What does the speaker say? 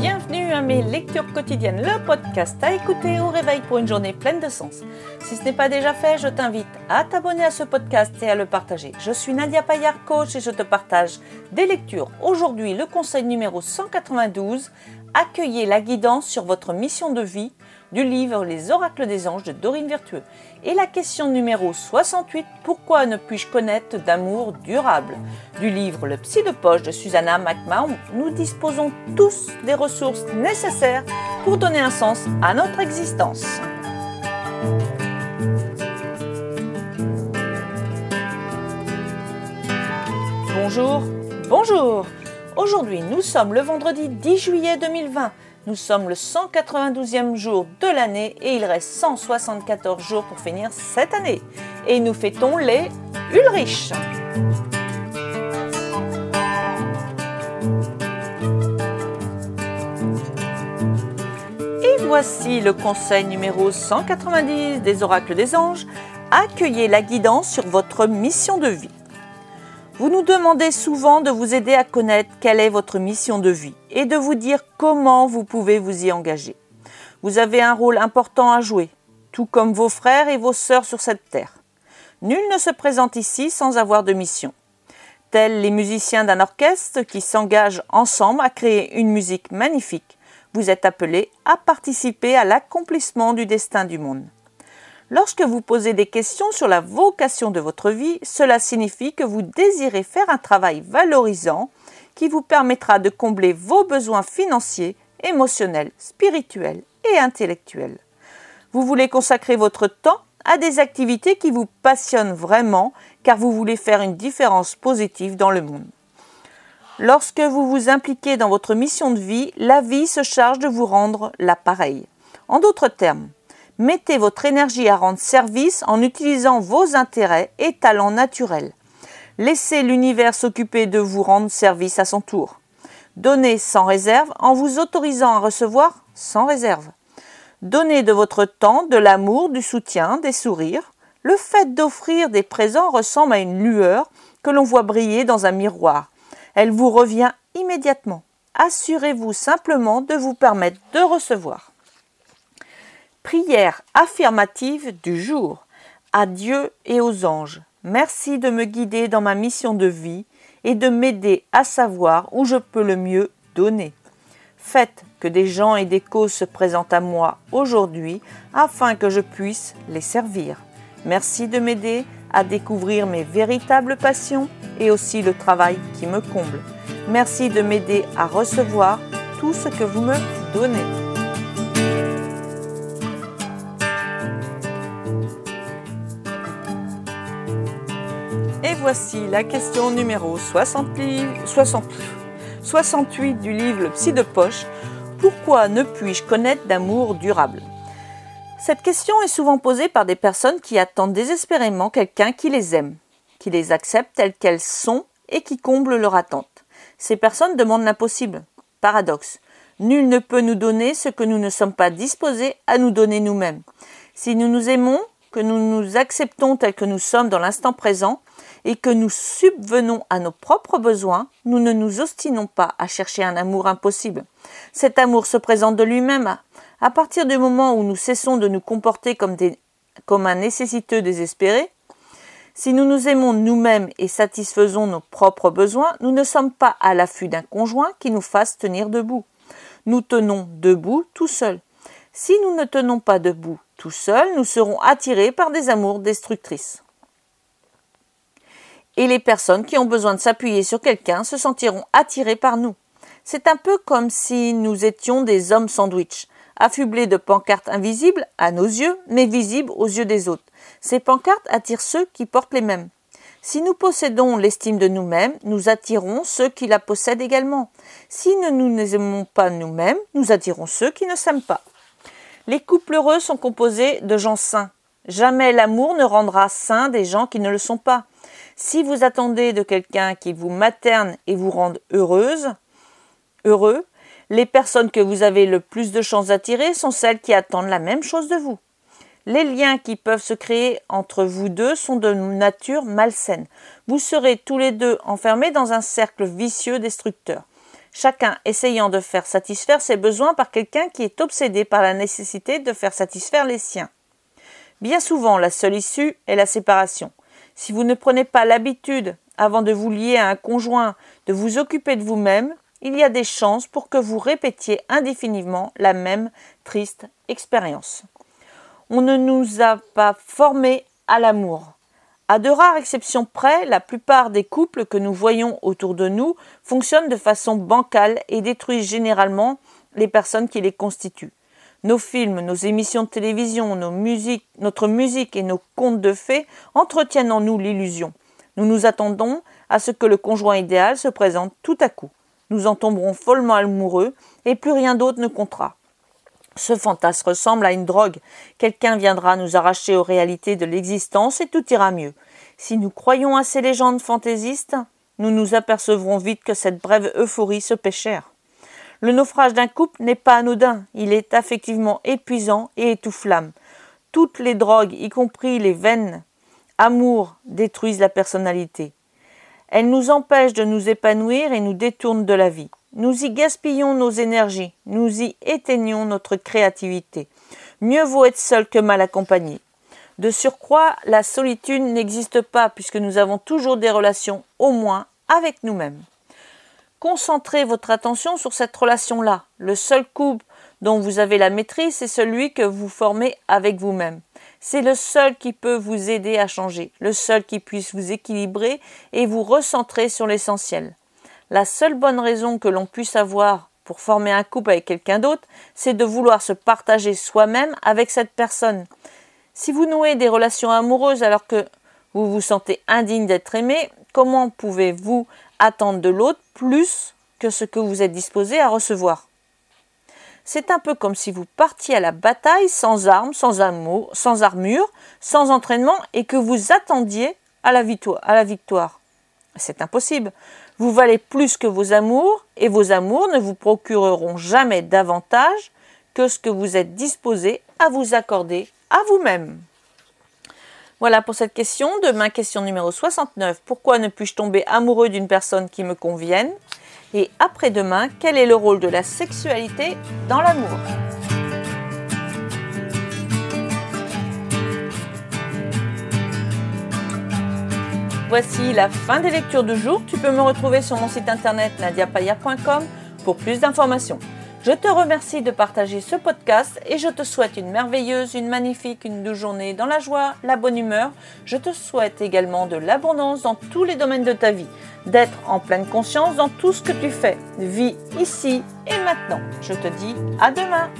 Bienvenue à mes lectures quotidiennes, le podcast à écouter au réveil pour une journée pleine de sens. Si ce n'est pas déjà fait, je t'invite à t'abonner à ce podcast et à le partager. Je suis Nadia Payard, coach, et je te partage des lectures. Aujourd'hui, le conseil numéro 192, accueillez la guidance sur votre mission de vie du livre Les oracles des anges de Dorine Vertueux. Et la question numéro 68, pourquoi ne puis-je connaître d'amour durable? Du livre Le psy de poche de Susanna McMahon, nous disposons tous des ressources nécessaires pour donner un sens à notre existence. Bonjour, bonjour Aujourd'hui, nous sommes le vendredi 10 juillet 2020. Nous sommes le 192e jour de l'année et il reste 174 jours pour finir cette année. Et nous fêtons les Ulrich. Et voici le conseil numéro 190 des oracles des anges. Accueillez la guidance sur votre mission de vie. Vous nous demandez souvent de vous aider à connaître quelle est votre mission de vie et de vous dire comment vous pouvez vous y engager. Vous avez un rôle important à jouer, tout comme vos frères et vos sœurs sur cette terre. Nul ne se présente ici sans avoir de mission. Tels les musiciens d'un orchestre qui s'engagent ensemble à créer une musique magnifique, vous êtes appelés à participer à l'accomplissement du destin du monde. Lorsque vous posez des questions sur la vocation de votre vie, cela signifie que vous désirez faire un travail valorisant qui vous permettra de combler vos besoins financiers, émotionnels, spirituels et intellectuels. Vous voulez consacrer votre temps à des activités qui vous passionnent vraiment car vous voulez faire une différence positive dans le monde. Lorsque vous vous impliquez dans votre mission de vie, la vie se charge de vous rendre l'appareil. En d'autres termes, Mettez votre énergie à rendre service en utilisant vos intérêts et talents naturels. Laissez l'univers s'occuper de vous rendre service à son tour. Donnez sans réserve en vous autorisant à recevoir sans réserve. Donnez de votre temps, de l'amour, du soutien, des sourires. Le fait d'offrir des présents ressemble à une lueur que l'on voit briller dans un miroir. Elle vous revient immédiatement. Assurez-vous simplement de vous permettre de recevoir. Prière affirmative du jour. À Dieu et aux anges, merci de me guider dans ma mission de vie et de m'aider à savoir où je peux le mieux donner. Faites que des gens et des causes se présentent à moi aujourd'hui afin que je puisse les servir. Merci de m'aider à découvrir mes véritables passions et aussi le travail qui me comble. Merci de m'aider à recevoir tout ce que vous me donnez. Voici la question numéro 68 du livre Le Psy de Poche. Pourquoi ne puis-je connaître d'amour durable? Cette question est souvent posée par des personnes qui attendent désespérément quelqu'un qui les aime, qui les accepte telles qu'elles sont et qui comble leur attente. Ces personnes demandent l'impossible. Paradoxe. Nul ne peut nous donner ce que nous ne sommes pas disposés à nous donner nous-mêmes. Si nous nous aimons, que nous nous acceptons tels que nous sommes dans l'instant présent et que nous subvenons à nos propres besoins, nous ne nous ostinons pas à chercher un amour impossible. Cet amour se présente de lui-même. À partir du moment où nous cessons de nous comporter comme, un nécessiteux désespéré, si nous nous aimons nous-mêmes et satisfaisons nos propres besoins, nous ne sommes pas à l'affût d'un conjoint qui nous fasse tenir debout. Nous tenons debout tout seuls. Si nous ne tenons pas debout tout seuls, nous serons attirés par des amours destructrices. Et les personnes qui ont besoin de s'appuyer sur quelqu'un se sentiront attirées par nous. C'est un peu comme si nous étions des hommes sandwich, affublés de pancartes invisibles à nos yeux, mais visibles aux yeux des autres. Ces pancartes attirent ceux qui portent les mêmes. Si nous possédons l'estime de nous-mêmes, nous attirons ceux qui la possèdent également. Si nous ne nous aimons pas nous-mêmes, nous attirons ceux qui ne s'aiment pas. Les couples heureux sont composés de gens sains. Jamais l'amour ne rendra sains des gens qui ne le sont pas. Si vous attendez de quelqu'un qui vous materne et vous rende heureuse, heureux, les personnes que vous avez le plus de chances d'attirer sont celles qui attendent la même chose de vous. Les liens qui peuvent se créer entre vous deux sont de nature malsaine. Vous serez tous les deux enfermés dans un cercle vicieux destructeur. chacun essayant de faire satisfaire ses besoins par quelqu'un qui est obsédé par la nécessité de faire satisfaire les siens. Bien souvent, la seule issue est la séparation. Si vous ne prenez pas l'habitude, avant de vous lier à un conjoint, de vous occuper de vous-même, il y a des chances pour que vous répétiez indéfiniment la même triste expérience. On ne nous a pas formés à l'amour. À de rares exceptions près, la plupart des couples que nous voyons autour de nous fonctionnent de façon bancale et détruisent généralement les personnes qui les constituent. Nos films, nos émissions de télévision, notre musique et nos contes de fées entretiennent en nous l'illusion. Nous nous attendons à ce que le conjoint idéal se présente tout à coup. Nous en tomberons follement amoureux et plus rien d'autre ne comptera. Ce fantasme ressemble à une drogue. Quelqu'un viendra nous arracher aux réalités de l'existence et tout ira mieux. Si nous croyons à ces légendes fantaisistes, nous nous apercevrons vite que cette brève euphorie se cher. Le naufrage d'un couple n'est pas anodin, il est effectivement épuisant et étoufflant. Toutes les drogues, y compris les veines, amour, détruisent la personnalité. Elles nous empêchent de nous épanouir et nous détournent de la vie. Nous y gaspillons nos énergies, nous y éteignons notre créativité. Mieux vaut être seul que mal accompagné. De surcroît, la solitude n'existe pas puisque nous avons toujours des relations au moins avec nous-mêmes. Concentrez votre attention sur cette relation-là. Le seul couple dont vous avez la maîtrise, c'est celui que vous formez avec vous-même. C'est le seul qui peut vous aider à changer, le seul qui puisse vous équilibrer et vous recentrer sur l'essentiel. La seule bonne raison que l'on puisse avoir pour former un couple avec quelqu'un d'autre, c'est de vouloir se partager soi-même avec cette personne. Si vous nouez des relations amoureuses alors que vous vous sentez indigne d'être aimé, comment pouvez-vous attendre de l'autre plus que ce que vous êtes disposé à recevoir? C'est un peu comme si vous partiez à la bataille sans armes, sans, amour, sans armure, sans entraînement et que vous attendiez à la victoire. C'est impossible. Vous valez plus que vos amours et vos amours ne vous procureront jamais davantage que ce que vous êtes disposé à vous accorder à vous-même. Voilà pour cette question. Demain, question numéro 69. Pourquoi ne puis-je tomber amoureux d'une personne qui me convienne? Et après-demain, quel est le rôle de la sexualité dans l'amour? Voici la fin des lectures du jour. Tu peux me retrouver sur mon site internet nadiapaya.com pour plus d'informations. Je te remercie de partager ce podcast et je te souhaite une merveilleuse, une magnifique, une douce journée dans la joie, la bonne humeur. Je te souhaite également de l'abondance dans tous les domaines de ta vie, d'être en pleine conscience dans tout ce que tu fais. Vis ici et maintenant. Je te dis à demain.